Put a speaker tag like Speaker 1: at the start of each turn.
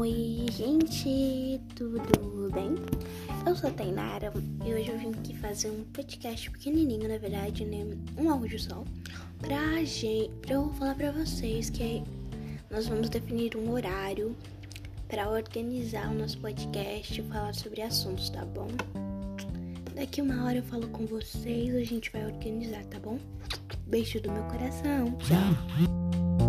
Speaker 1: Oi gente, tudo bem? Eu sou a Tainara e hoje eu vim aqui fazer um podcast pequenininho, na verdade, né? Um áudio só, pra gente, pra eu falar pra vocês que nós vamos definir um horário para organizar o nosso podcast e falar sobre assuntos, tá bom? Daqui uma hora eu falo com vocês, a gente vai organizar, tá bom? Beijo do meu coração, tchau!